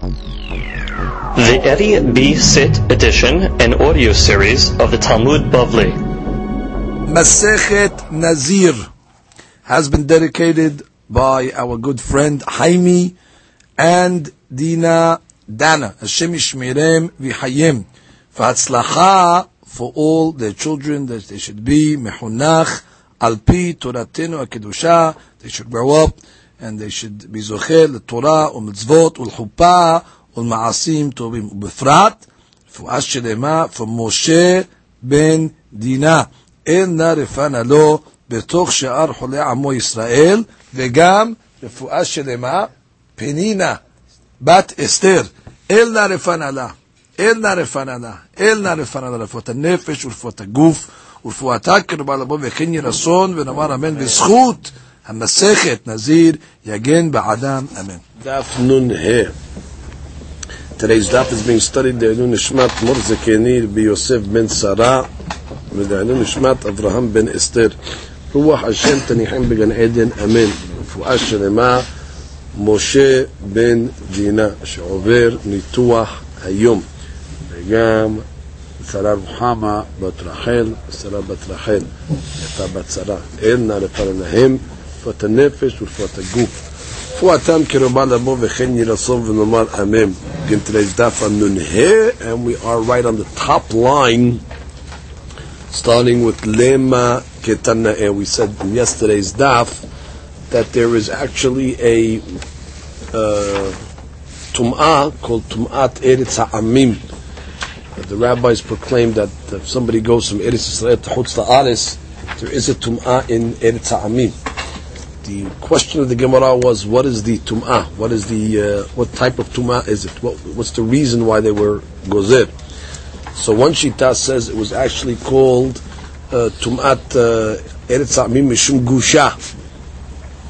The Eddie B. Sit edition and audio series of the Talmud Bavli. Masechet Nazir has been dedicated by our good friend Haimi and Dina Dana. Hashem Yishmirem V'Hayim. V'Hatzlacha for all their children that they should be mehunach al pi Toratenu HaKedusha. They should grow up and they should be zocher לתורה ומצוות ולחופה ולמעשים טובים. ובפרט, רפואה שלמה for משה בן דינה. אין נא רפנה לו בתוך שאר חולי עמו ישראל, וגם רפואה שלמה, פנינה, בת אסתר. אל נא רפנה לה. אל נא רפנה לה. אל נא רפנה לה. רפואת הנפש ורפואת הגוף. ורפואתה קרבה לבוא וכן יהי רצון ונאמר אמן בזכות המסכת נזיר יגן בעדם אמן. Nun He. Today's daf is being studied the Elun Nishmat Morzekenir by Yosef ben Sarah with the Elun Nishmat Avraham ben Esther. רוח השם תניחם בגן עדן, אמן. רפואה שלמה, משה בן דינה, שעובר ניתוח היום. וגם שרה רוחמה בת רחל, שרה בת רחל, הייתה בת שרה. נא לפניהם, רפואת הנפש ורפואת הגוף. רפואתם קרובה לבוא וכן יהי רצון ונאמר אמן. Again, today's daf on Nun He, and we are right on the top line, starting with Lema Ketanae. We said in yesterday's daf that there is actually a uh, tum'ah called Tum'at Eretz Ha'amim. That The rabbis proclaim that if somebody goes from Eretz Yisrael to Chutz La'aretz, there is a tum'ah in Eretz Ha'amim the question of the Gemara was, what is the tum'ah? What is the uh, what type of tum'ah is it? What, what's the reason why they were gozer? So one shita says it was actually called uh, tum'at uh, eretz ha'amim mishum gusha.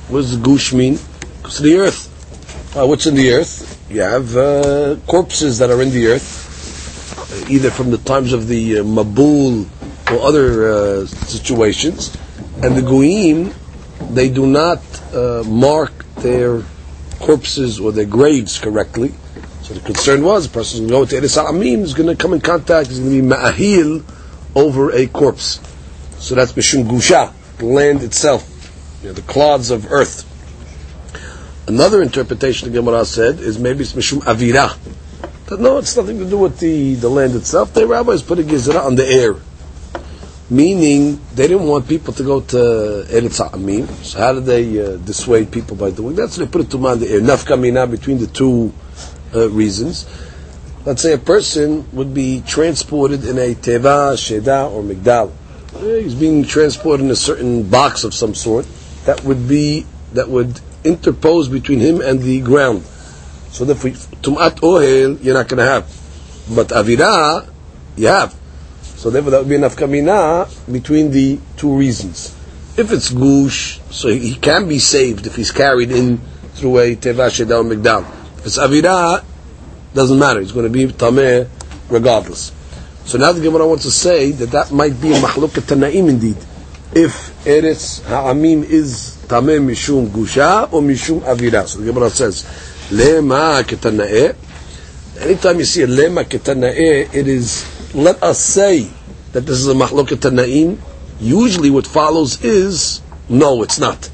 What does the gush mean? It's the earth. Uh, what's in the earth? You have uh, corpses that are in the earth, uh, either from the times of the Mabul or other situations, and the goyim they do not uh, mark their corpses or their graves correctly. So the concern was the person going to Eretz Amim is going to come in contact, is going to be ma'ahil over a corpse. So that's Mishum Gusha, the land itself, you know, the clods of earth. Another interpretation the Gemara said is maybe it's Mishum Avira. That no, it's nothing to do with the, the land itself. The rabbis put a gizra on the air meaning they didn't want people to go to Eretz Ha'amim. So how did they uh, dissuade people by doing that? So they put it to man the air. Nafkamina between the two uh, reasons. Let's say a person would be transported in a teva, sheda, or migdal. Eh, He's being transported in a certain box of some sort. That would be that would interpose between him and the ground. So we tumat ohel you're not going to have, but avira you have. So therefore, that would be enough kamina between the two reasons. If it's gush, so he can be saved if he's carried in through a teva sheda or. If it's avira, doesn't matter. It's going to be tameh regardless. So now the Gemara wants to say that that might be a mahlukat tanaim indeed. If eretz ha'amim is tameh mishum gusha or mishum avira. So the Gemara says, lema ketanae. Anytime you see a lema ketanae, it is let us say that this is a mahloket tanaim, usually what follows is no, it's not.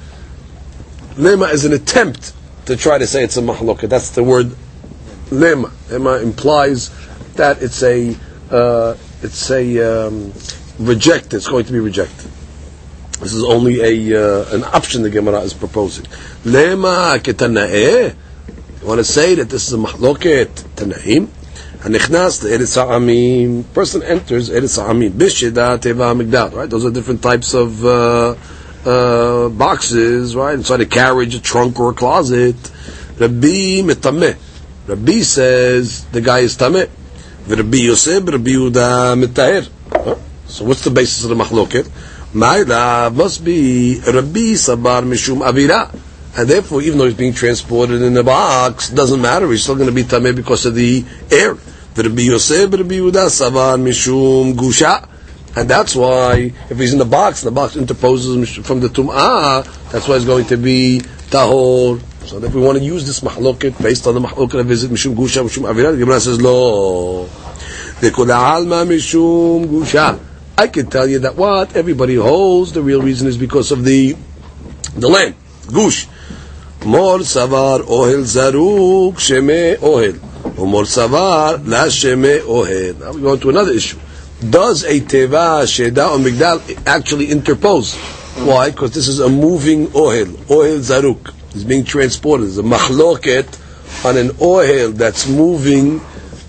Lema is an attempt to try to say it's a mahloket. That's the word lema. Lema implies that it's a uh, it's a um, reject. It's going to be rejected. This is only a uh, an option the Gemara is proposing. Lema ketanae. You want to say that this is a mahloket tanaim? Hanichnas Eretz Ha'amim. Person enters Eretz Ha'amim. Bishida Teva Migdal. Right? Those are different types of uh, uh, boxes, right? Inside a carriage, a trunk, or a closet. Rabbi metame Rabbi says the guy is Tameh. Rabbi Yosef, Rabbi Yuda Mitahir. So what's the basis of the machloket? Ma'ila must be Rabbi Sabar Mishum Avira. And therefore, even though he's being transported in a box, doesn't matter. He's still going to be Tameh because of the air. Rabbi Yosef, Rabbi Yehuda, Savan Mishum Gusha. And that's why, if he's in the box, the box interposes from the tum'ah, that's why it's going to be tahor So if we want to use this mahloket based on the mahloket of visit mishum gusha mishum avira, the Gemara says. Dekol alma mishum gusha. I can tell you that what everybody holds. The real reason is because of the the land gush. Mor savar ohel zaruk sheme ohel. Umor savar la sheme ohel. Now we go into another issue. Does a teva sheda or migdal actually interpose? Why? Because this is a moving ohel, ohel zaruk. It's being transported. It's a machloket on an oil that's moving.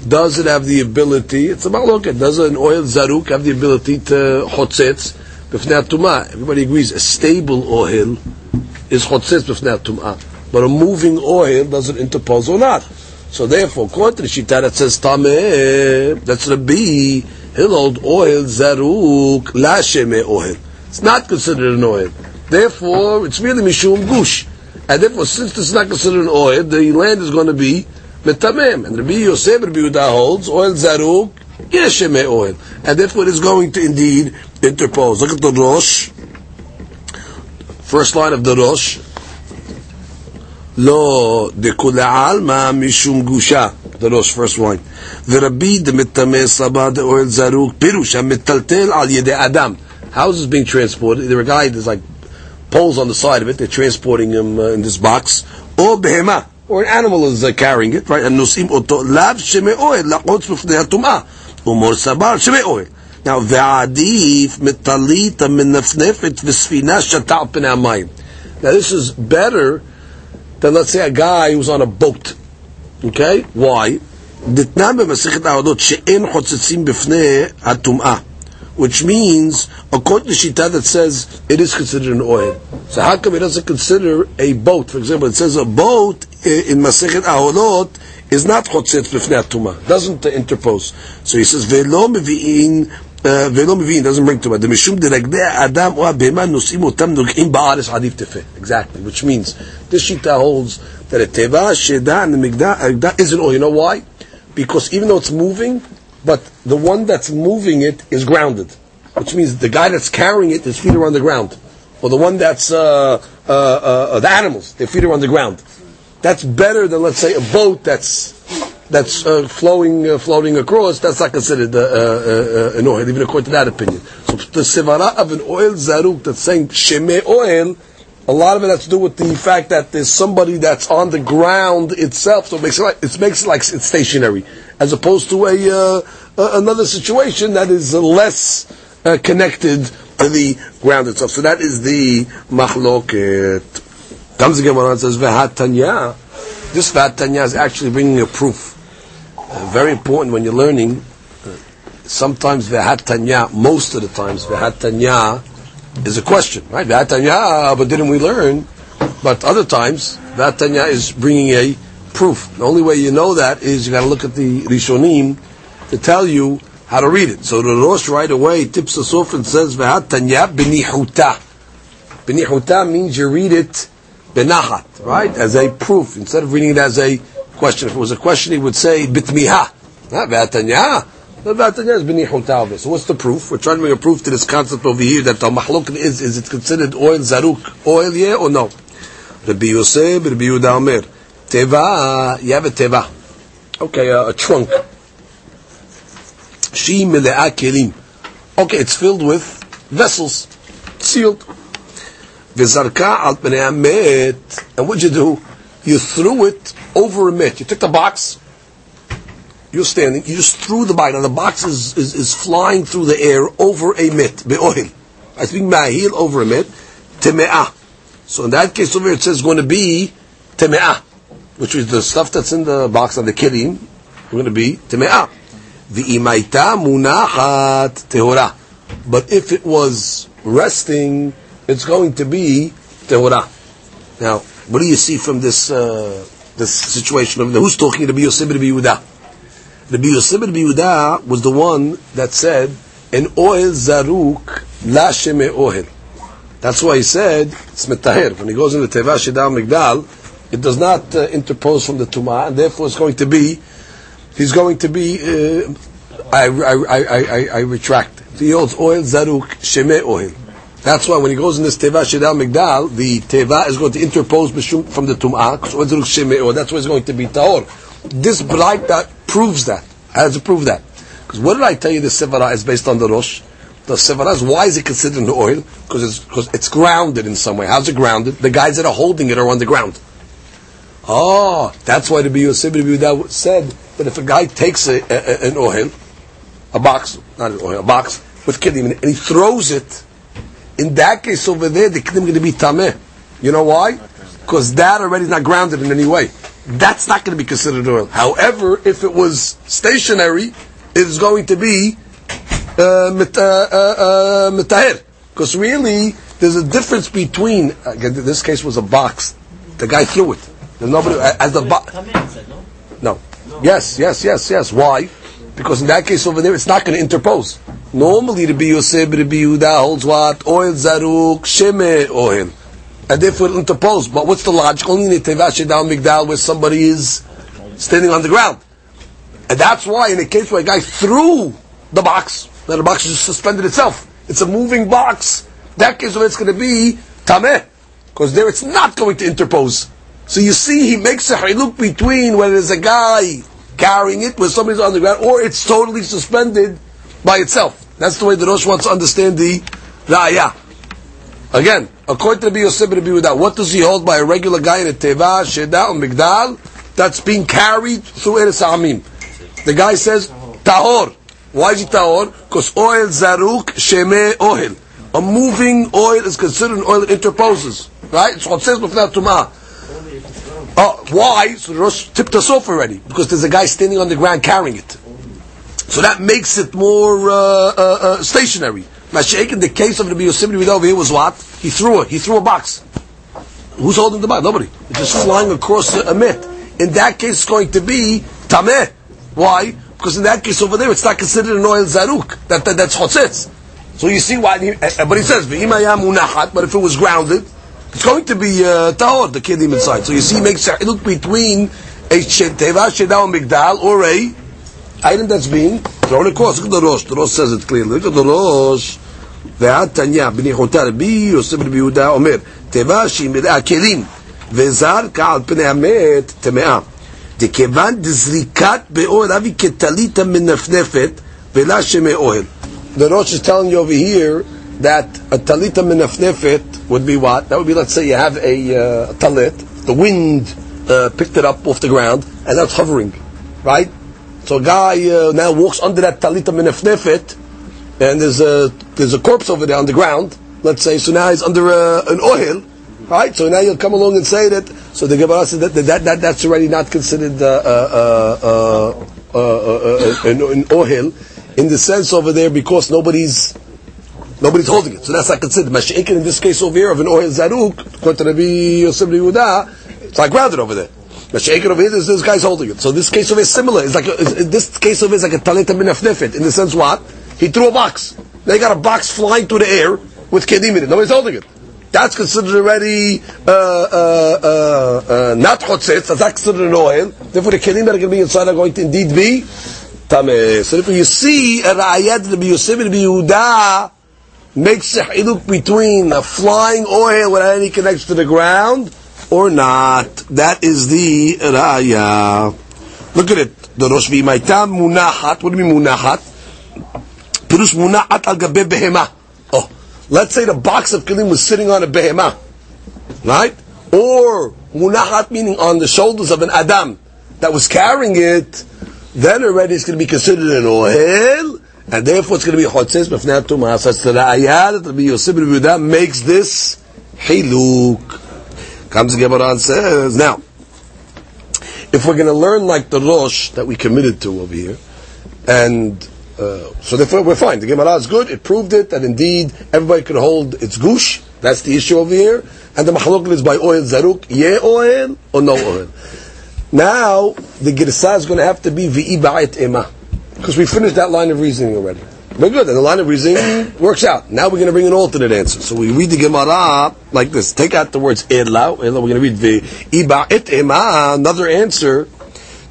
Does it have the ability? It's a machloket. Does an oil zaruk have the ability to chotzetz b'fnei tuma? Everybody agrees. A stable oil is chotzetz b'fnei tuma, but a moving oil does it interpose or not? So therefore, the shita that says tameh, that's Rabbi. He'll hold oil zaruk la sheme oil. It's not considered an oil. Therefore, it's really mishum gush. And therefore, since is not considered an oil, the land is going to be metamem. And Rabbi Yosef, Rabbi Yehuda holds oil zaruk, yesheme oil. And therefore, it is going to indeed interpose. Look at the Rosh. First line of the Rosh. Lo dekule alma mishum gusha. The Rosh, first line. ורבי דמטמא סבא דאוהל זרוק, פירוש המטלטל על ידי אדם. How is this being transported? There are a guy, there's like poles on the side of it, they're transporting him uh, in this box. Or behema, or an animal is uh, carrying it, right? And nosim oto lav sheme oel, lachotz b'fnei hatumah. Umor sabar sheme oel. Now, ועדיף מטלית המנפנפת וספינה שתה על פני המים. Now, this is better than let's say a guy who's on a boat. Okay? Why? Which means, according to Shita that says it is considered an oil. So how come it doesn't consider a boat? For example, it says a boat in Masechet Aholot is not chotzet b'fnei atuma, doesn't interpose. So he says, ve'lo mevi'in ולא מבין, doesn't bring to the משום דרגדי האדם או הבהמה נושאים אותם נוגעים בארץ עדיף תפה. Exactly, which means, this shita holds that a teva, sheda, and the migdah isn't oil. You know why? Because even though it's moving, but the one that's moving it is grounded, which means the guy that's carrying it, his feet are on the ground, or the one that's uh, uh, uh, the animals, their feet are on the ground. That's better than let's say a boat that's that's uh, flowing uh, floating across. That's not considered uh, uh, uh, an oil, even according to that opinion. So the sevara of an oil zaruk that's saying sheme oil. A lot of it has to do with the fact that there's somebody that's on the ground itself, so it makes it like it makes it like it's stationary as opposed to a uh, another situation that is less uh, connected to the ground itself. So that is the machloket. Comes again when it says vehatanya. This vehatanya is actually bringing a proof. Uh, very important when you're learning. Uh, sometimes vehatanya, most of the times vehatanya is a question, right? Vehatanya, but didn't we learn? But other times vehatanya is bringing a proof. The only way you know that is you got to look at the Rishonim to tell you how to read it. So the Rosh right away tips us off and says V'hat tanya b'nihuta. B'nihuta means you read it benahat, right? As a proof instead of reading it as a question. If it was a question, he would say bitmiha. Not V'hat tanya. The Vatanya is b'nihuta. So what's the proof? We're trying to make a proof to this concept over here that the mahluk is is it considered oil zaruk oil yeah or no? Rabbi Yosef, Rabbi Yehuda Omer. Teva, you have a teva. Okay, uh, a trunk. She mile'a kelim. Okay, it's filled with vessels, sealed. V'zarka al. And what'd you do? You threw it over a met. You took the box. You're standing. You just threw the box. Now the box is, is, is flying through the air over a met. Be'oil. I speak ma'ahil over a met. Teme'ah. So in that case over here it says going to be teme'ah which is the stuff that's in the box on the kilim, going to be teme'ah. V'imaita munachat tehora. But if it was resting, it's going to be tehora. Now, what do you see from this uh, this situation? Of who's talking to Yosef Rabbi Yehuda? Rabbi Yosef Rabbi Yehuda was the one that said, "An oil zaruk la sheme ohel." That's why he said it's metahir. When he goes into Teva Shidam Migdal, it does not uh, interpose from the Tumah, and therefore it's going to be, he's going to be, uh, I, I, I, I, I retract. He holds oil, zaruk, sheme oil. That's why when he goes in this teva shedal migdal, the teva is going to interpose from the tum'ah, that's why it's going to be taor. This bright that proves that. How does it prove that? Because what did I tell you the sevara is based on the rosh? The sevara is why is it considered an oil? Because it's, because it's grounded in some way. How's it grounded? The guys that are holding it are on the ground. Oh, that's why the Biyosib said that if a guy takes a, a, an oil, a box, not an oil, a box with kelim and he throws it, in that case over there, the kelim going to be tameh. You know why? Because that already is not grounded in any way. That's not going to be considered oil. However, if it was stationary, it is going to be uh, uh, uh. Because really, there's a difference between, again, this case was a box. The guy threw it. There's nobody, as the box. No. No. Yes, yes, yes, yes. Why? Because in that case over there, it's not going to interpose. Normally, the Yosef, the Yehuda holds what? Oil, Zaruk, Sheme, oil. And therefore it'll interpose. But what's the logic? Only in Shedal Migdal where somebody is standing on the ground. And that's why in the case where a guy threw the box, that the box is suspended itself. It's a moving box. That case where it's going to be Tameh. Because there it's not going to interpose. So you see, he makes a haluk between whether there's a guy carrying it, where somebody's on the ground, or it's totally suspended by itself. That's the way the Rosh wants to understand the Ra'ayah. Again, according to the Yosef and Yehuda, what does he hold by a regular guy in a Teva, Sheda, or Migdal, that's being carried through Eretz Amim? The guy says, Tahor. Why is he Tahor? Because oil zaruk sheme oil. A moving oil is considered an oil that interposes. Right? It's what says before Tumah. Oh, uh, why? So the Rosh tipped us off already because there's a guy standing on the ground carrying it. So that makes it more uh, uh, uh, stationary. Mashiach in the case of the Yosemite over here was what? He threw it. He threw a box. Who's holding the box? Nobody. It's just flying across a, mitt. In that case, it's going to be tameh. Why? Because in that case over there, it's not considered an oil zaruk. That, that that's chotzitz. So you see why? He, uh, but he says, But if it was grounded, it's going to be uh, tahor, the kedim inside. So you see, he makes a look between a teva shedal migdal or a item that's being thrown across. Look at the Rosh. The Rosh says it clearly. Look at the Rosh. ועד תניא בניחותא רבי יוסף רבי יהודה אומר תיבה שהיא מלאה כלים וזרקה על פני המת טמאה דכיוון דזריקת באוהל אבי כטלית המנפנפת ולה שמי אוהל The Rosh is telling you over here that a talita menafnefet would be what? That would be, let's say, you have a uh, talit, the wind uh, picked it up off the ground, and that's hovering, right? So a guy uh, now walks under that talita menafnefet, and there's a there's a corpse over there on the ground. Let's say so now he's under uh, an oil, right? So now you'll come along and say that. So the Gemara says that that, that that's already not considered uh, uh, an, an oil in the sense over there because nobody's Nobody's holding it, so that's not considered. Mashiach in this case over here of an oil zaruk, Rabbi it's like grounded over there. Mashiach over here, this, this guy's holding it. So this case of is similar. It's like this case of is like a talita minafnefet in the sense what he threw a box. They got a box flying through the air with kedim in it. Nobody's holding it. That's considered already uh, uh, uh, uh not chotzitz. That's considered an oil. Therefore, the kedim that are going to be inside are going to indeed be tameh. So if you see a ra'ayat Rabbi Yosef and Yehuda makes a hiluk between a flying oil without any connection to the ground or not. That is the raya. Look at it. The Rosh V'imaitam munahat. What do you mean munahat? Pirush munahat al gabe behema. Oh, let's say the box of kelim was sitting on a behema, right? Or munahat meaning on the shoulders of an adam that was carrying it. Then already it's going to be considered an oil and therefore it's going to be chotzes b'fnei tumah. Such that the ayah that Rabbi Yosef makes this hiluk. Comes the Gemara and says, now, if we're going to learn like the Rosh that we committed to over here, and uh, so therefore we're fine. The Gemara is good. It proved it that indeed everybody could hold its gush. That's the issue over here. And the machlok is by oil zaruk, ye oil or no oil. Now the girsa is going to have to be vi'i ba'et ema. Because we finished that line of reasoning already. Very good. And the line of reasoning works out. Now we're going to bring an alternate answer. So we read the Gemara like this. Take out the words Ela. We're going to read the Iba et ema. Another answer.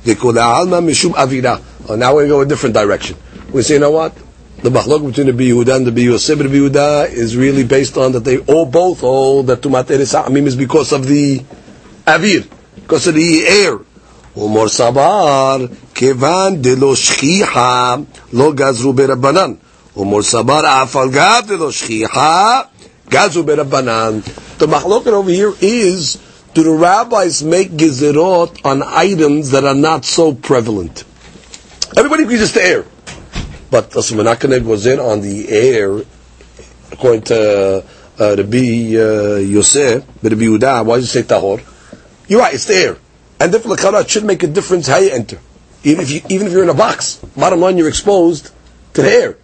alma mishum avira. Oh, now we're going to go a different direction. We say, you know what? The machlok between the Biyuda and the Biyoseb and Biyuda is really based on that they all both hold that Tumat Eres Ha'amim is because of the Avir, because of the air. Umar Sabar כיוון דלא שכיחה, לא גזרו ברבנן. ומור סבר, אף על גב דלא שכיחה, גזרו ברבנן. The machloket over here is, do the rabbis make gezerot on items that are not so prevalent? Everybody agrees it's the air. But listen, we're not going to go in on the air, according to uh, Rabbi uh, Yosef, Rabbi Yehuda, why does it say tahor? You're right, it's the air. And therefore, the it should make a difference how you enter. Even if, you, even if you're in a box, bottom line, you're exposed to the air.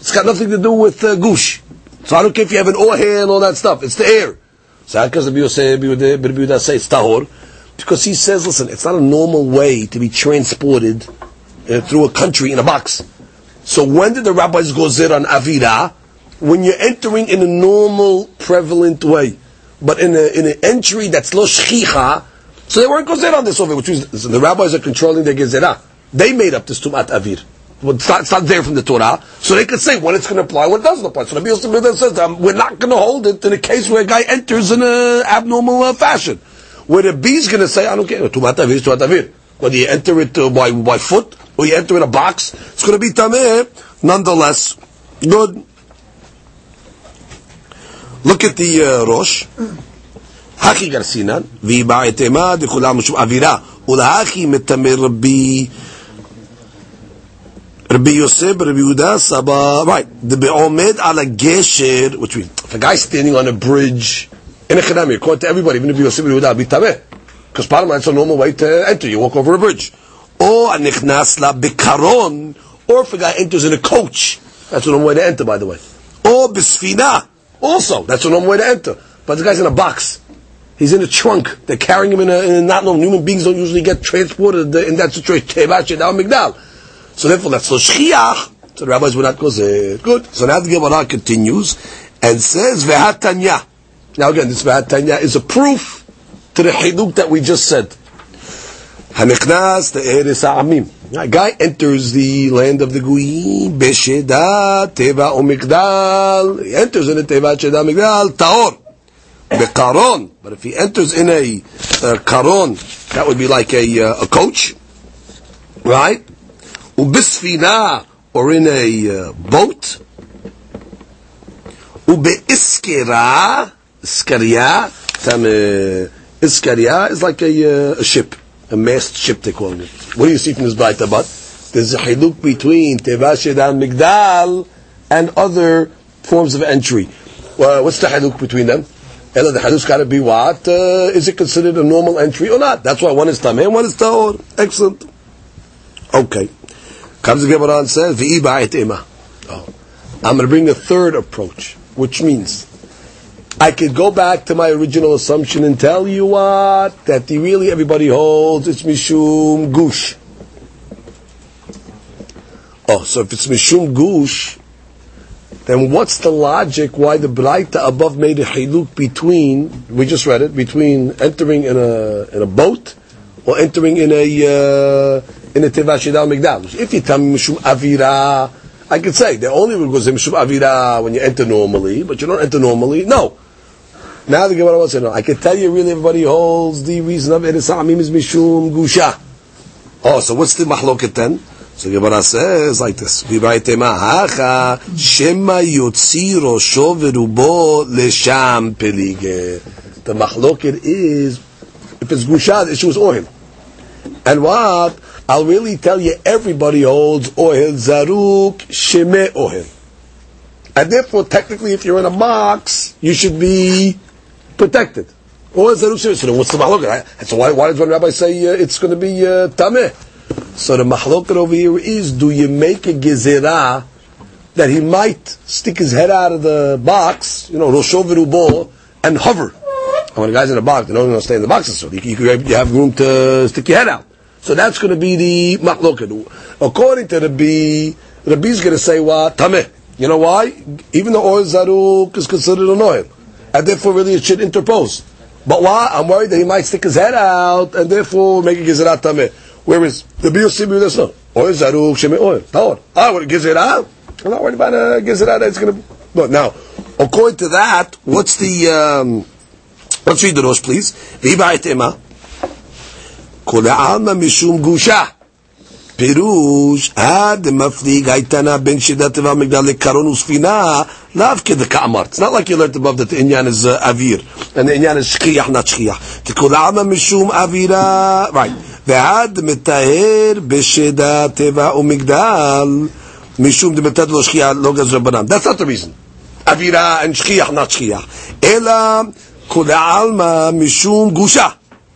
It's got nothing to do with uh, goosh. So I don't care if you have an oher and all that stuff. It's the air. So tahor? Because he says, listen, it's not a normal way to be transported uh, through a country in a box. So when did the rabbis go zir on avira? When you're entering in a normal, prevalent way. But in, a, in an entry that's lo shchicha, so they weren't gozer on this over, which means the rabbis are controlling their gezerah. They made up this tumat avir. Well, it's, not, it's not there from the Torah, so they could say when it's going to apply, when it doesn't apply. So Rabbi Yosef says um, we're not going to hold it in a case where a guy enters in an abnormal uh, fashion. Where the B is going to say, I don't care, tumat avir tumat avir. Whether you enter it uh, by, by foot or you enter in a box, it's going to be tameh nonetheless. Good. Look at the uh, Rosh. הכי גרסינן, והיא בעתמה דכולה משום אווירה, ולהכי מתמר רבי רבי יוסף, רבי יהודה, סבא, right, the בעומד על הגשר, which means, if a guy standing on a bridge, in a chedami, according to everybody, even רבי יוסף ורבי יהודה, be tameh. Because bottom line, it's a normal way to enter, you walk over a bridge. או הנכנס לה בקרון, or if a guy enters in a coach, that's a normal way to enter, by the way. או בספינה, also, that's a normal way to enter. But the guy's in a box. He's in a trunk. They're carrying him in a, in a not normal. Human beings don't usually get transported in that situation. So therefore, that's so shchiach. So the rabbis would not go there. Good. So now the Gemara continues and says vehatanya. Now again, this vehatanya is a proof to the hiduk that we just said. Hanichnas the eres ha'amim. A guy enters the land of the Goyim, Besheda, Teva, Omigdal. He enters in the Teva, Sheda, Migdal, Taor. Bekaron. But if he enters in a uh, karon, that would be like a, uh, a coach, right? Ubisfina, or in a uh, boat. Ubeiskira, iskaria, tam iskaria is like a, uh, a ship, a mast ship they call it. What do you see from this Baita But There's a hiluk between Tevashid and Migdal and other forms of entry. Well, what's the haluk between them? Ella, the hadith's got to be what? Uh, is it considered a normal entry or not? That's why one is tameh one is tahor. Excellent. Okay. Comes the Gemara and says, V'iba Oh. I'm going to bring a third approach, which means I could go back to my original assumption and tell you what that the, really everybody holds it's mishum gush. Oh, so if it's mishum gush, then what's the logic why the Braita above made a hiluk between, we just read it, between entering in a, in a boat or entering in a, uh, in a Teva Shidal Migdal. If you tell me Mishum Avira, I could say, the only one goes Mishum Avira when you enter normally, but you don't enter normally. No. Now the Gemara wants to know. I can tell you really everybody holds the reason of it is Mishum Gusha. Oh, so what's the mahloket then? So Gemara says like this: V'vaytema hacha shema yotzi rosho v'rubo lesham pelige. The machloket is if it's gushad, issue is oil. And what? I'll really tell you, everybody holds oil zaruk sheme oil. And therefore, technically, if you're in a box, you should be protected. Oil zaruk sheme. So what's the machloket? So why, why does one rabbi say uh, it's going to be uh, tameh? So the machloket over here is: Do you make a gezerah that he might stick his head out of the box, you know, rosho v'rubo, and hover? And when the guy's in a box, they're not going to stay in the box, so you, you have room to stick your head out. So that's going to be the machloket. According to the B, the B is going to say what tameh. You know why? Even the oil zaruk is considered an oil, and therefore really it should interpose. But why? I'm worried that he might stick his head out, and therefore make a gezerah tameh. Whereas the Biyosim, that's not. Oil zaruk sheme oil. Taor. Ah, what it out? I'm not worried about a gezerah that's going to. No, now, according to that, what's the? Um, let's read the Rosh, please. V'ibait ema. Kol alma mishum gusha. פירוש, עד מפליג הייתנה בין שידת והמגדל לקרון וספינה, לאו כדכאמר. It's not like you learned above that the inyan is uh, אוויר, and the inyan is שכיח, not שכיח. תקול העלמא משום אווירה, right. ועד מטהר בשדה טבע ומגדל, משום דמתת לו שכיח לא גזר בנם. That's not the reason. אווירה and שכיח, not שכיח. אלא כל העלמא משום גושה.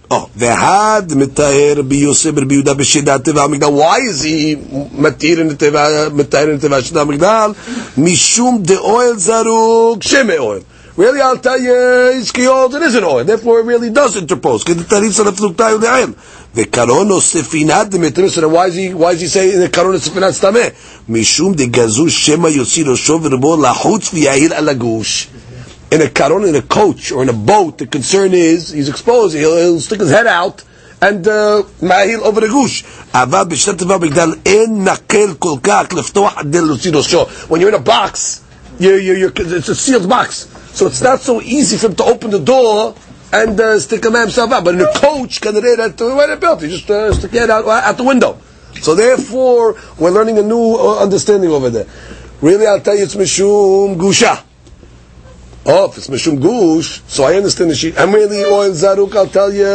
Oh, v'had mitaher biyosef biyuda b'shidat teva migdal. Why is he matir in the teva mitaher in the teva shidat migdal? Mishum de oil zaruk sheme oil. Really, I'll tell you, it's kiyod, it isn't oil. Therefore, it really does interpose. Because the tarif salaf luktayu de'ayim. V'karono sefinat demetrim. So why is he, why is he saying the karono sefinat stameh? Mishum de gazu shema yosiro shov v'rebo lachutz v'yahil alagush in a caron, in a coach or in a boat, the concern is he's exposed. He'll, he'll stick his head out and mahil over the gush. When you're in a box, you're, you're, you're, it's a sealed box, so it's not so easy for him to open the door and uh, stick him himself out. But in a coach, can that where they built, you just uh, stick head out out the window. So therefore, we're learning a new uh, understanding over there. Really, I'll tell you, it's mishum gusha. Oh, if it's Mishum Gush, so I understand the sheet. Really, oil Zaruk, I'll tell you,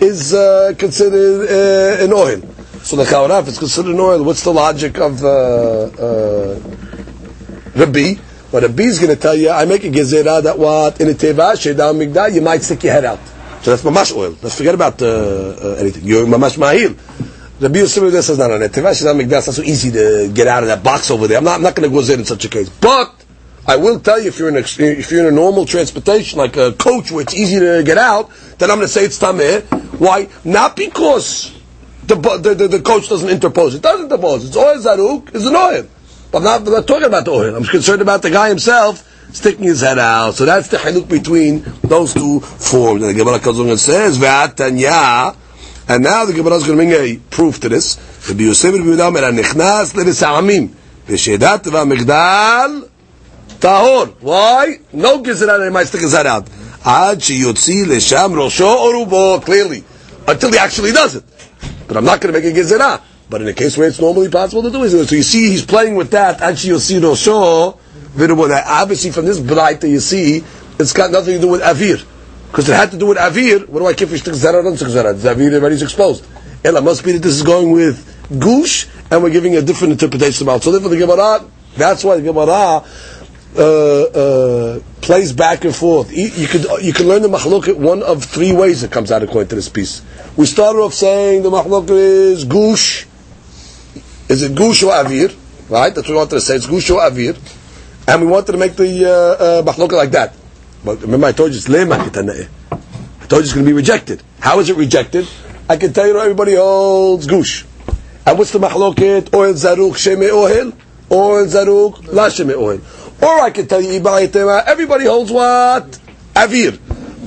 is uh, considered uh, an oil. So the Chawaraf is considered an oil. What's the logic of uh, uh, Rabbi? But Rabbi is going to tell you, I make a gezerah that what, in a teva, shedam migdah, you might stick your head out. So that's mamash oil. Let's forget about uh, uh, anything. You're mamash mahil. Rabbi Yosef says, no, no, no, teva, shedam migdah, it's not so easy to get out of that box over there. I'm not, I'm not going to go there in such a case. But, I will tell you if you're in a, if you're in a normal transportation like a coach where it's easy to get out, then I'm going to say it's tameh. Why? Not because the, the, the, the, coach doesn't interpose. It doesn't interpose. It's oil zaruk. It's an oil. But I'm not, I'm not talking about the oil. I'm concerned about the guy himself sticking his head out. So that's the haluk between those two forms. And the Gemara comes along and says, "Ve'atanya." And now the Gemara is going to bring a proof to this. Rabbi Yosef Rabbi Yehuda Omer, "Nichnas le'nisa'amim v'shedat v'amigdal." Tahor. Why? No gezerah he might stick head out. Ad sheyotzi lesham rosho orubo. Clearly, until he actually does it. But I'm not going to make a gezerah. But in a case where it's normally possible to do it, so you see, he's playing with that. Ad sheyotzi rosho virubo. That obviously from this bright that you see, it's got nothing to do with avir. Because it had to do with avir. What do I care if sticks zera or doesn't stick avir already is exposed. Ella must be that this is going with gush, and we're giving a different interpretation about. So therefore, the Gemara. That's why the Gemara uh, uh, plays back and forth. You, could you can learn the machloket one of three ways it comes out according to this piece. We started off saying the machloket is gush. Is it gush or avir? Right, that's what we wanted to say. It's gush or avir, and we wanted to make the uh, uh, like that. But remember, I told you it's lema I told you it's going to be rejected. How is it rejected? I can tell you everybody holds gush. And what's the machloket? Oil zaruk sheme oil, oil zaruk la sheme oil. Or I can tell you, everybody holds what? Avir.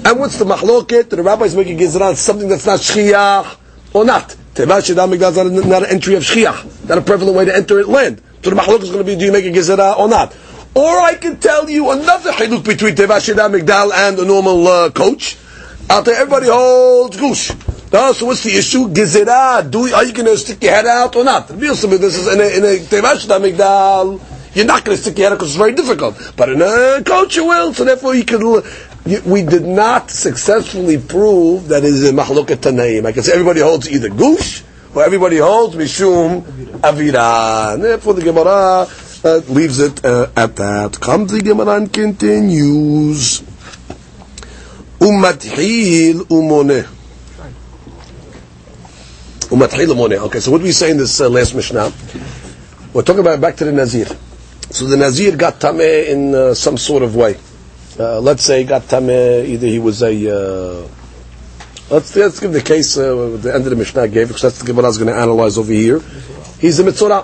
And what's the mahloket? The rabbis making gizran something that's not shchiach or not. Teva is not an entry of shchiach, not a prevalent way to enter it land. So the mahlok is going to be, do you make a gizra or not? Or I can tell you another hiluk between Teva Migdal and a normal uh, coach. Out there, everybody holds gush. Uh, so what's the issue? Gezerah. Do are you going to stick your head out or not? This is in a, in a Teva Migdal. You're not going to stick your head because it's very difficult. But in a coach, you will. So therefore, you can. We did not successfully prove that it is a mahloket tanaim. I can say everybody holds either gush or everybody holds mishum avira. And therefore, the Gemara uh, leaves it uh, at that. Comes the Gemara and continues. Umathil umone. Umathil umone. Okay, so what do we say in this uh, last Mishnah? We're talking about back to the Nazir. So the Nazir got tameh in uh, some sort of way. Uh, let's say he got tameh, either he was a. Uh, let's, let's give the case uh, the end of the Mishnah gave, because that's the Gemara is going to analyze over here. He's a mitzvah.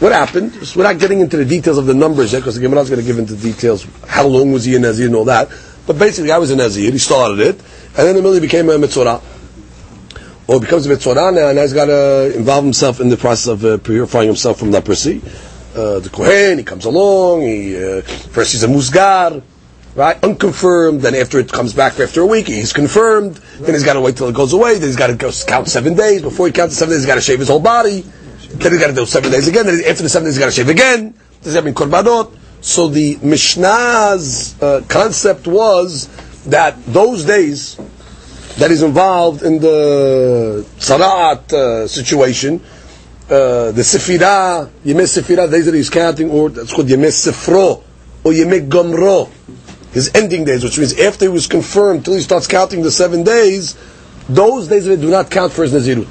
What happened? Just without getting into the details of the numbers yet, because the Gemara is going to give into details how long was he a Nazir and all that. But basically, I was a Nazir. He started it, and then immediately became a mitzvah. Or becomes a mitzvah now, and he's got to involve himself in the process of uh, purifying himself from leprosy. Uh, the Kohen, he comes along, he, uh, first he's a Musgar, right? Unconfirmed, then after it comes back after a week, he's confirmed, then he's got to wait till it goes away, then he's got to go count seven days, before he counts seven days, he's got to shave his whole body, then he's got to do seven days again, then after the seven days, he's got to shave again, there's having korbanot. So the Mishnah's uh, concept was that those days that is involved in the Sarat uh, situation, uh, the Sefirah, Yemei Sefirah, days that he's counting, or that's called Yemei Sefro, or Yemei Gomro, his ending days, which means after he was confirmed, till he starts counting the seven days, those days of it do not count for his Nazirut.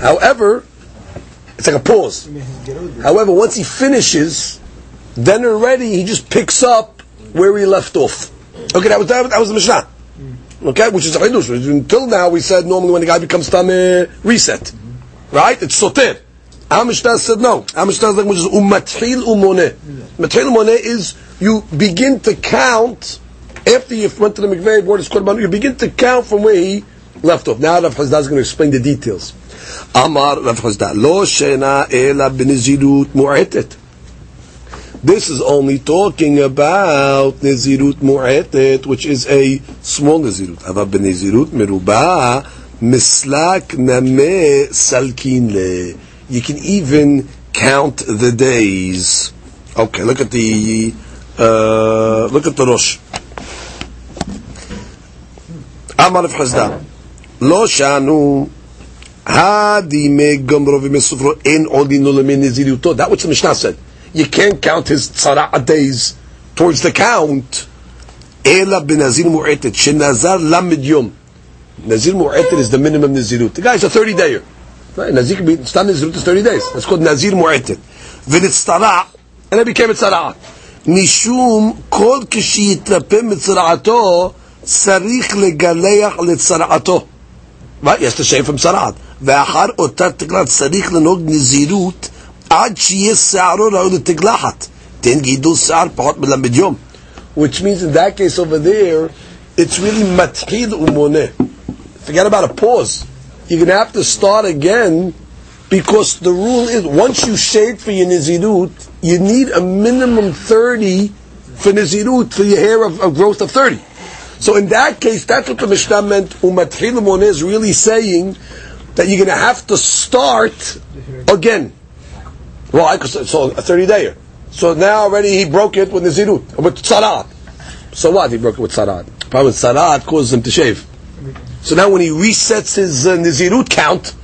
However, it's like a pause. However, once he finishes, then already he just picks up where he left off. Okay, that was that, was the Mishnah. Okay, which is a. Until now, we said normally when the guy becomes tameh, reset, right? It's soter. Our Mishnah said no. Our Mishnah language is umatril umone. Matril umone is you begin to count after you went to the mikveh, board. You begin to count from where he left off. Now Rav Chisda is going to explain the details. Amar Rav Chisda, lo shena ela b'nezirut mu'etet. This is only talking about Nezirut Mu'etet, which is a small Nezirut. Ava b'Nezirut Meruba, Mislak. You can even count the days. Okay, look at the, uh, look at the Rosh. Amar of Hazda. Lo shanu hadi hadime gomro v'mesufro en odinu lemin Neziruto. That what the Mishnah said you can't count his tzara days towards the count. Ela b'nazir mu'etet, shenazar lamid yom. Nazir mu'etet is the minimum nazirut. The guy's a 30 dayer. Right? Nazir can be, stand nazirut is 30 days. That's called nazir mu'etet. V'nitztara, and it became a tzara. משום כל כשיתרפא מצרעתו, צריך לגלח לצרעתו. Right? Yes, to shave from צרעת. ואחר אותה תקלה צריך לנהוג נזירות עד שיהיה שערו ראוי לתגלחת. תן גידול שיער פחות מלמד יום. Which means in that case over there, it's really matchil umone. Forget about a pause. You're going to have to start again because the rule is once you shave for your nizirut, you need a minimum 30 for nizirut for your hair of, of growth of 30. So in that case, that's what the Mishnah meant. Umatchil umone is really saying that you're going to have to start again. Well, Why? Because so a thirty dayer. So now already he broke it with Nazirut, with Sarat. So what? He broke it with Sarat. Probably Sarat causes him to shave. So now when he resets his uh, Nazirut count,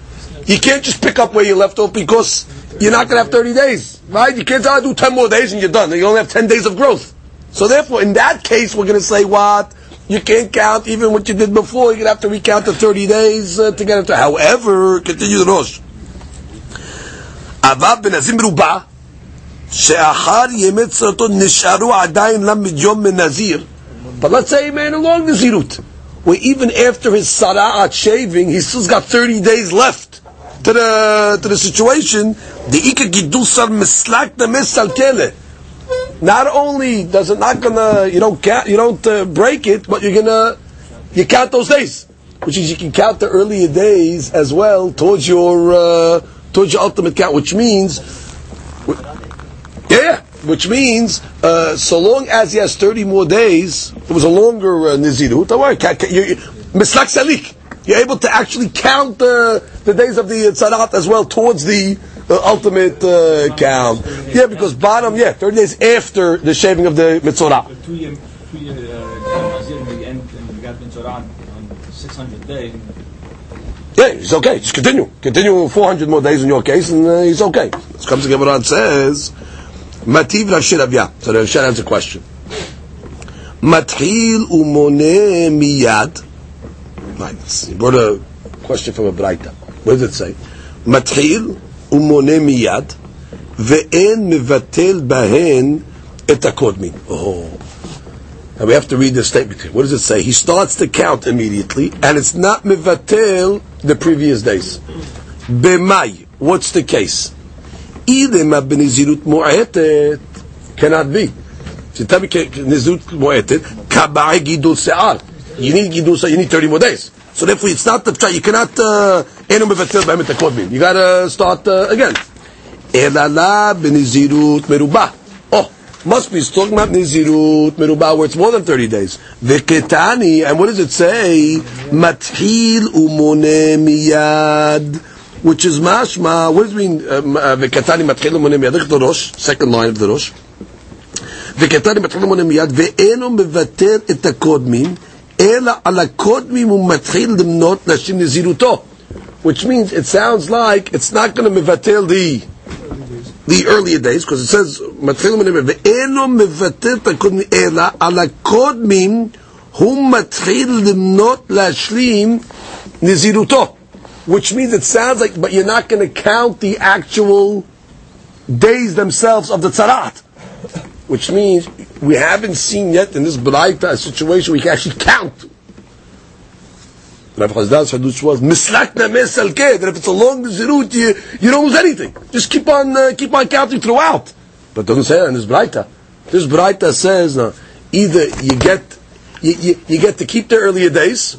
you can't just pick up where you left off because you're not going to have 30 days, right? You can't say, do 10 more days and you're done. You only have 10 days of growth. So therefore, in that case, we're going to say what? You can't count even what you did before. You're going to have to recount the 30 days uh, to get it to. However, continue the Rosh. אבל בנזים מרובה, שאחר ימי צרתו נשארו עדיין למד יום מנזיר, but let's say he made a long nazirut, where even after his sara'at shaving, he still's got 30 days left to the, to the situation, the ika gidusar mislak the misal kele. Not only does it not gonna, you don't count, you don't uh, break it, but you're gonna, you count those days. Which is you can count the earlier days as well towards your, uh, towards your ultimate count, which means, yeah, which means, uh, so long as he has 30 more days, it was a longer uh, Nizirut, don't worry, Mislak Salik, you're able to actually count the, the days of the Tzarat as well towards the uh, ultimate uh, count. Yeah, because bottom, yeah, 30 days after the shaving of the Mitzorah. Two year, two year, uh, Nazir, and we end, and we got Mitzorah on 600 day. Yeah, he's okay. Just continue. Continue 400 more days in your case, and uh, he's okay. This comes to Gemara and says, Mativ Rashi Rabya. So the Rashi has a question. Mathil umone miyad. He brought a question from a Braita. What does it say? Mathil umone miyad ve'en mevatel bahen et akodmin. Oh. And we have to read the statement here. What does it say? He starts to count immediately, and it's not mivatel the previous days. B'may. What's the case? Idem b'nizirut mu'etet cannot be. So tell me, nizirut mu'etet kaba'e gidul se'ar. You need gidul you need 30 more days. So therefore, it's not the try. You cannot akodmin. You got to start uh, again. Elala b'nizirut merubah. Oh, must be talking about nizirut merubah where it's more than 30 days. V'ketani, and what does it say? Mathil umone miyad Which is mashma, what does it mean? um, uh, V'ketani mathil umone miyad. Look at the Rosh, second line of the Rosh. וקטן מתחיל למונה מיד, ואינו מבטל את הקודמים, אלא על הקודמים הוא מתחיל למנות נשים נזירותו. Which means it sounds like it's not going to מבטל the the earlier days, because it says, מתחיל למונה מיד, ואינו מבטל את הקודמים, אלא על הקודמים הוא מתחיל למנות להשלים נזירותו. Which means it sounds like, but you're not going to count the actual days themselves of the tzarat which means we haven't seen yet in this Braita a situation we can actually count. Rav Chisda's Hadush was mislakna mesalke that if it's a long zirut, you, you don't lose anything. Just keep on uh, keep on counting throughout. But it doesn't say that in this Braita. This Braita says no, either you get you, you, you get to keep the earlier days,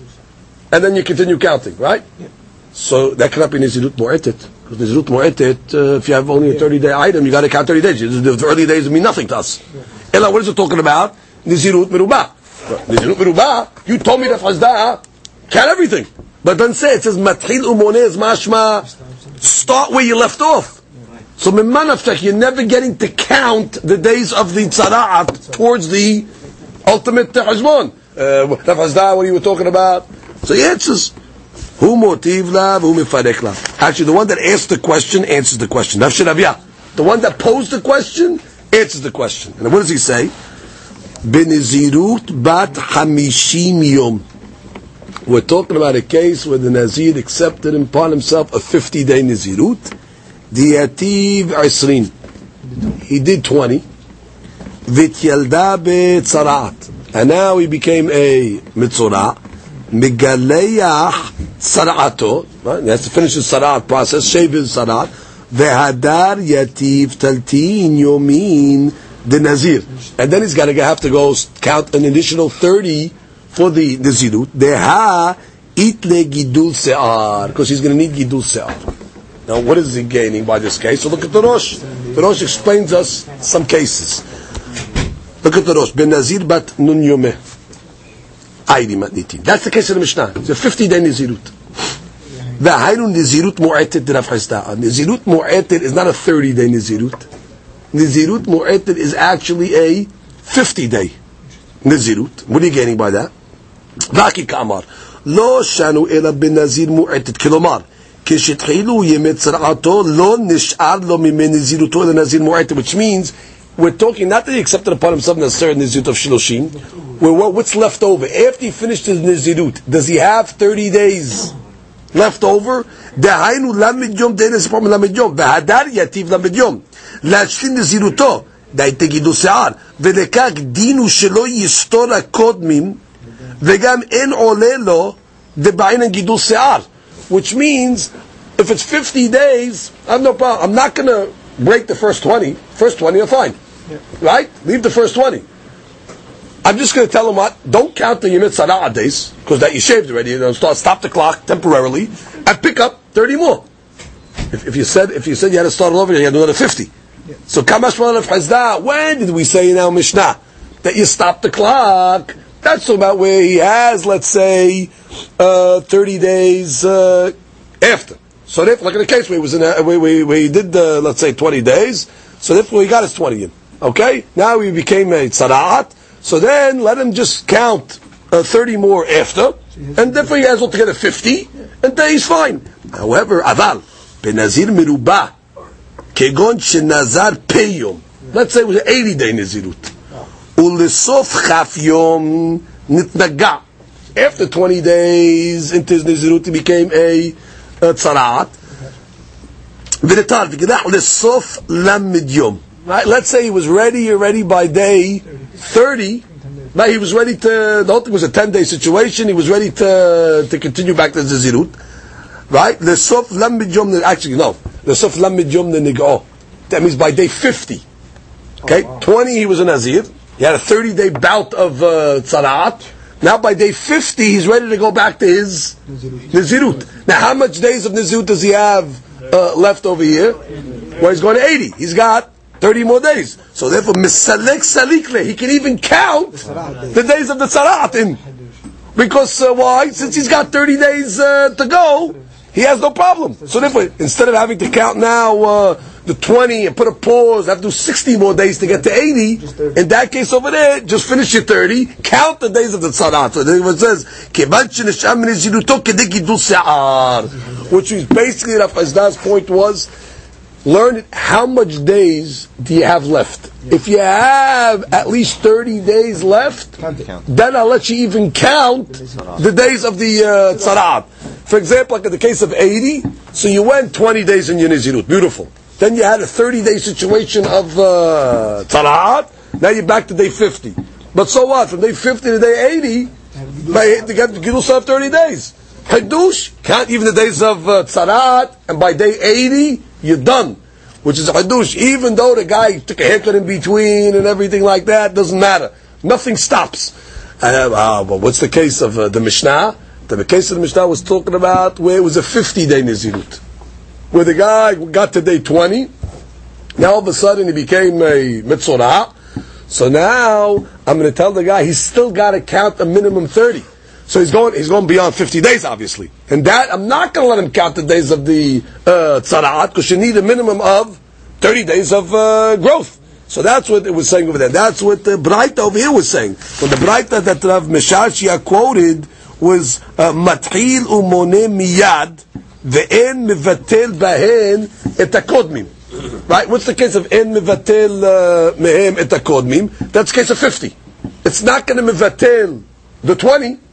and then you continue counting, right? So that cannot be Nizirut Mu'etet. Because Nizirut Mu'etet, uh, if you have only a 30 day item, you got to count 30 days. The early days mean nothing to us. Ella, what is it talking about? Nizirut Merubah. Nizirut Merubah, you told me that Fazda, count everything. But then say, it says, Mathil Umonez Mashma, start where you left off. So Mimanaftek, you're never getting to count the days of the Tzara'at towards the ultimate Hajmon. Uh, Rav Chisda, what you were talking about? So he answers, who motiv la, who mifarek la. Actually, the one that asked the question answers the question. Ravya. The one that posed the question answers the question. And what does he say? Benizirut bat hamishim yom. We're talking about a case where the Nazir accepted upon himself a 50 day Nazirut. Diativ Isrin. He did 20. Vityalda be'tzaraat. And now he became a mitzorah. Megaleach sara'ato. He has to finish his sara'at process, shave his sara'at. Vehadar yativ taltin yomin the nazir. And then he's got to have to go count an additional 30 for the nazirut. Deha itle gidul se'ar. Because he's going to need gidul se'ar. Now, what is he gaining by this case? So look at the Rosh. The Rosh explains us some cases. Look at the Rosh. Ben Nazir bat nun yomeh. That's the case of the Mishnah. It's a 50 day Nizirut. The Hainu Nizirut Mu'atid Diraf Chisda. Nizirut Mu'atid is not a 30 day Nizirut. Nizirut Mu'atid is actually a 50 day Nizirut. What are you getting by that? Vaki Kamar. Lo Shanu Ela bin Nazir Mu'atid Kilomar. כשהתחילו ימי צרעתו, לא נשאר לו ממי נזירותו אלא נזיר מועטה, which means we're talking not that he accepted upon himself necessarily nizirut of shiloshim. Where what, what's left over after he finished his nizirut? Does he have thirty days left over? דהיינו למד יום דהיינו ספור מלמד יום, והדר יטיב למד יום. להשלים נזירותו, די תגידו שיער, ולכך דינו שלא יסתור הקודמים, וגם אין עולה לו דבעינן גידול שיער. Which means, if it's 50 days, I have no problem. I'm not going to break the first 20. First 20 are fine. Right? Leave the first 20. I'm just going to tell him what, don't count the Yemit Sara'ah days, because that you shaved already, you know, start, stop the clock temporarily, and pick up 30 more. If, if you said if you said you had to start all over, you had another 50. So Kamash of Chisda, when did we say in our Mishnah that you stop the clock? That's about where he has, let's say, uh, 30 days uh, after. So therefore, like in the case where he was in, a, where, where, where he did, uh, let's say, 20 days, so therefore he got his 20 in. Okay? Now he became a tzara'at, so then let him just count uh, 30 more after, and therefore he has altogether 50, and then he's fine. However, aval, benazir merubah, kegon shenazar peyom, let's say it was an 80 day nazirut, ulesof chaf yom nitnaga, after 20 days into his nazirut he became a, a tzara'at, v'netar v'gedach lesof lamid yom, Right? Let's say he was ready already by day 30. Right? He was ready to, the whole thing was a 10 day situation. He was ready to, to continue back to the Zirut. Right? The Sof Lam actually, no. The Sof Lam Yom Nigo. That means by day 50. Okay? 20 he was a Nazir. He had a 30 day bout of uh, Tzaraat. Now by day 50 he's ready to go back to his Nazirut. Now how much days of Nazirut does he have uh, left over here? Well, he's going to 80. He's got 30 more days. So therefore, misalek salikle, he can even count the days of the tzarat in. Because uh, why? Since he's got 30 days uh, to go, he has no problem. So therefore, instead of having to count now uh, the 20 and put a pause, have to do 60 more days to get to 80, in that case over there, just finish your 30, count the days of the tzarat. So then it says, which is basically, Rav point was, learn how much days do you have left. If you have at least 30 days left, then I'll let you even count the days of the uh, tzarat. For example, like in the case of 80, so you went 20 days in your Nizirut, beautiful. Then you had a 30 day situation of uh, tzarat, now you're back to day 50. But so what? From day 50 to day 80, by, to get to have 30 days. Hadush, count even the days of uh, tzarat, and by day 80, you're done. Which is a hadush, even though the guy took a haircut in between and everything like that, doesn't matter. Nothing stops. Uh, uh, but what's the case of uh, the Mishnah? The case of the Mishnah was talking about where it was a 50 day Nizirut. Where the guy got to day 20, now all of a sudden he became a Mitzorah. So now I'm going to tell the guy he's still got to count a minimum 30. So he's going, he's going beyond 50 days, obviously. And that, I'm not going to let him count the days of the uh, tzaraat, because you need a minimum of 30 days of uh, growth. So that's what it was saying over there. That's what the Braita over here was saying. When the Braita that Rav Mesharshiya quoted was uh, Mathil umone miyad ve'en mevatel bahen et hakodmim. Right? What's the case of en mivatel uh, mehem et hakodmim? That's case of 50. It's not going to mivatel the 20.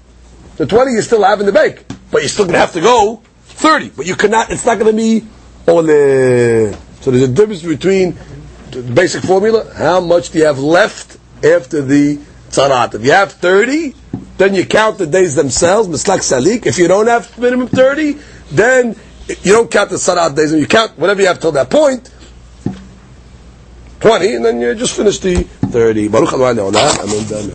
The 20 you still have in the bank, but you're still going to have to go 30. But you cannot, it's not going to be on the. So there's a difference between the basic formula, how much do you have left after the tzarat? If you have 30, then you count the days themselves, mislak salik. If you don't have minimum 30, then you don't count the tzarat days, and you count whatever you have till that point, 20, and then you just finish the 30. Baruch Adonai Le'olam. Amen.